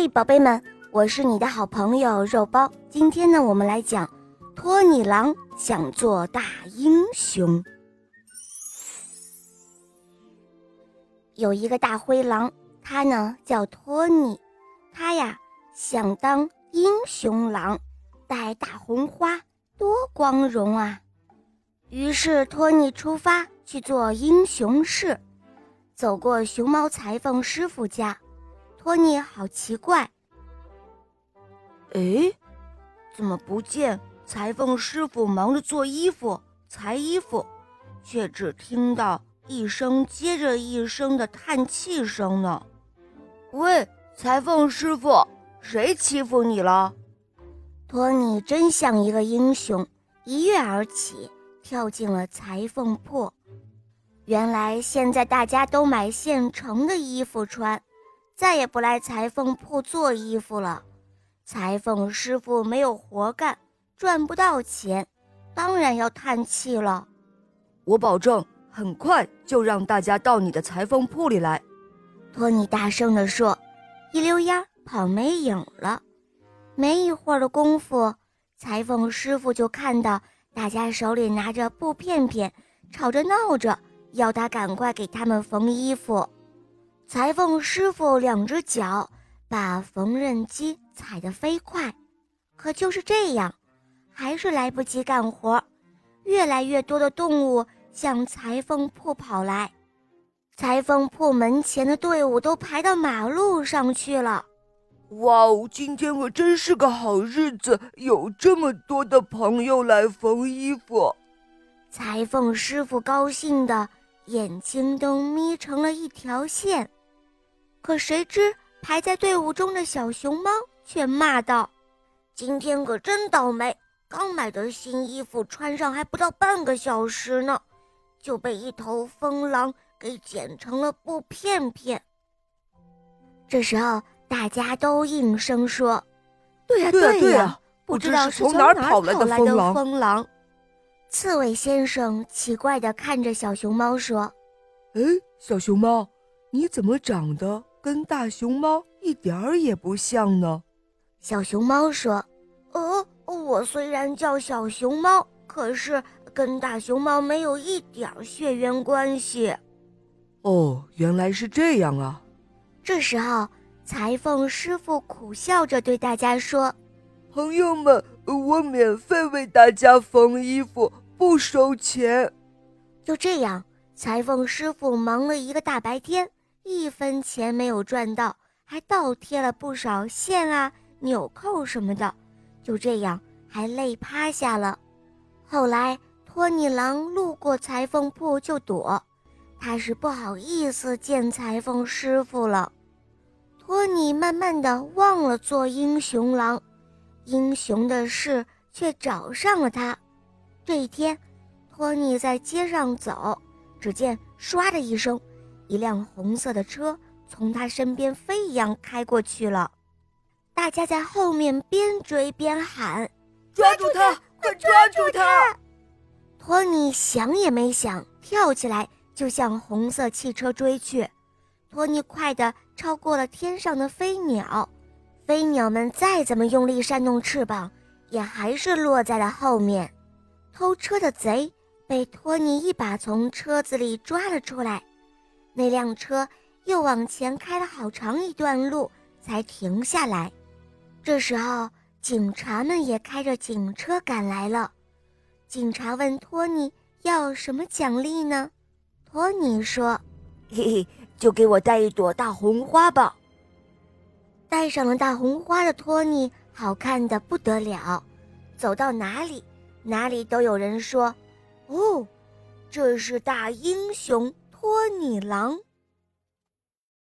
嘿，宝贝们，我是你的好朋友肉包。今天呢，我们来讲托尼狼想做大英雄。有一个大灰狼，他呢叫托尼，他呀想当英雄狼，戴大红花，多光荣啊！于是托尼出发去做英雄事，走过熊猫裁缝师傅家。托尼好奇怪，哎，怎么不见裁缝师傅忙着做衣服、裁衣服，却只听到一声接着一声的叹气声呢？喂，裁缝师傅，谁欺负你了？托尼真像一个英雄，一跃而起，跳进了裁缝铺。原来现在大家都买现成的衣服穿。再也不来裁缝铺做衣服了，裁缝师傅没有活干，赚不到钱，当然要叹气了。我保证很快就让大家到你的裁缝铺里来。”托尼大声地说，一溜烟跑没影了。没一会儿的功夫，裁缝师傅就看到大家手里拿着布片片，吵着闹着要他赶快给他们缝衣服。裁缝师傅两只脚把缝纫机踩得飞快，可就是这样，还是来不及干活。越来越多的动物向裁缝铺跑来，裁缝铺门前的队伍都排到马路上去了。哇哦，今天可真是个好日子，有这么多的朋友来缝衣服。裁缝师傅高兴的眼睛都眯成了一条线。可谁知，排在队伍中的小熊猫却骂道：“今天可真倒霉！刚买的新衣服穿上还不到半个小时呢，就被一头疯狼给剪成了布片片。”这时候，大家都应声说：“对呀，对呀，不知道是从哪儿跑来的疯狼。”刺猬先生奇怪地看着小熊猫说：“哎，小熊猫，你怎么长得？”跟大熊猫一点儿也不像呢，小熊猫说：“呃，我虽然叫小熊猫，可是跟大熊猫没有一点血缘关系。”哦，原来是这样啊！这时候，裁缝师傅苦笑着对大家说：“朋友们，我免费为大家缝衣服，不收钱。”就这样，裁缝师傅忙了一个大白天。一分钱没有赚到，还倒贴了不少线啊、纽扣什么的，就这样还累趴下了。后来托尼狼路过裁缝铺就躲，他是不好意思见裁缝师傅了。托尼慢慢的忘了做英雄狼，英雄的事却找上了他。这一天，托尼在街上走，只见唰的一声。一辆红色的车从他身边飞一样开过去了，大家在后面边追边喊：“抓住他！快抓住他！”托尼想也没想，跳起来就向红色汽车追去。托尼快的超过了天上的飞鸟，飞鸟们再怎么用力扇动翅膀，也还是落在了后面。偷车的贼被托尼一把从车子里抓了出来。那辆车又往前开了好长一段路，才停下来。这时候，警察们也开着警车赶来了。警察问托尼要什么奖励呢？托尼说：“嘿嘿，就给我带一朵大红花吧。”戴上了大红花的托尼，好看的不得了。走到哪里，哪里都有人说：“哦，这是大英雄。”托尼狼。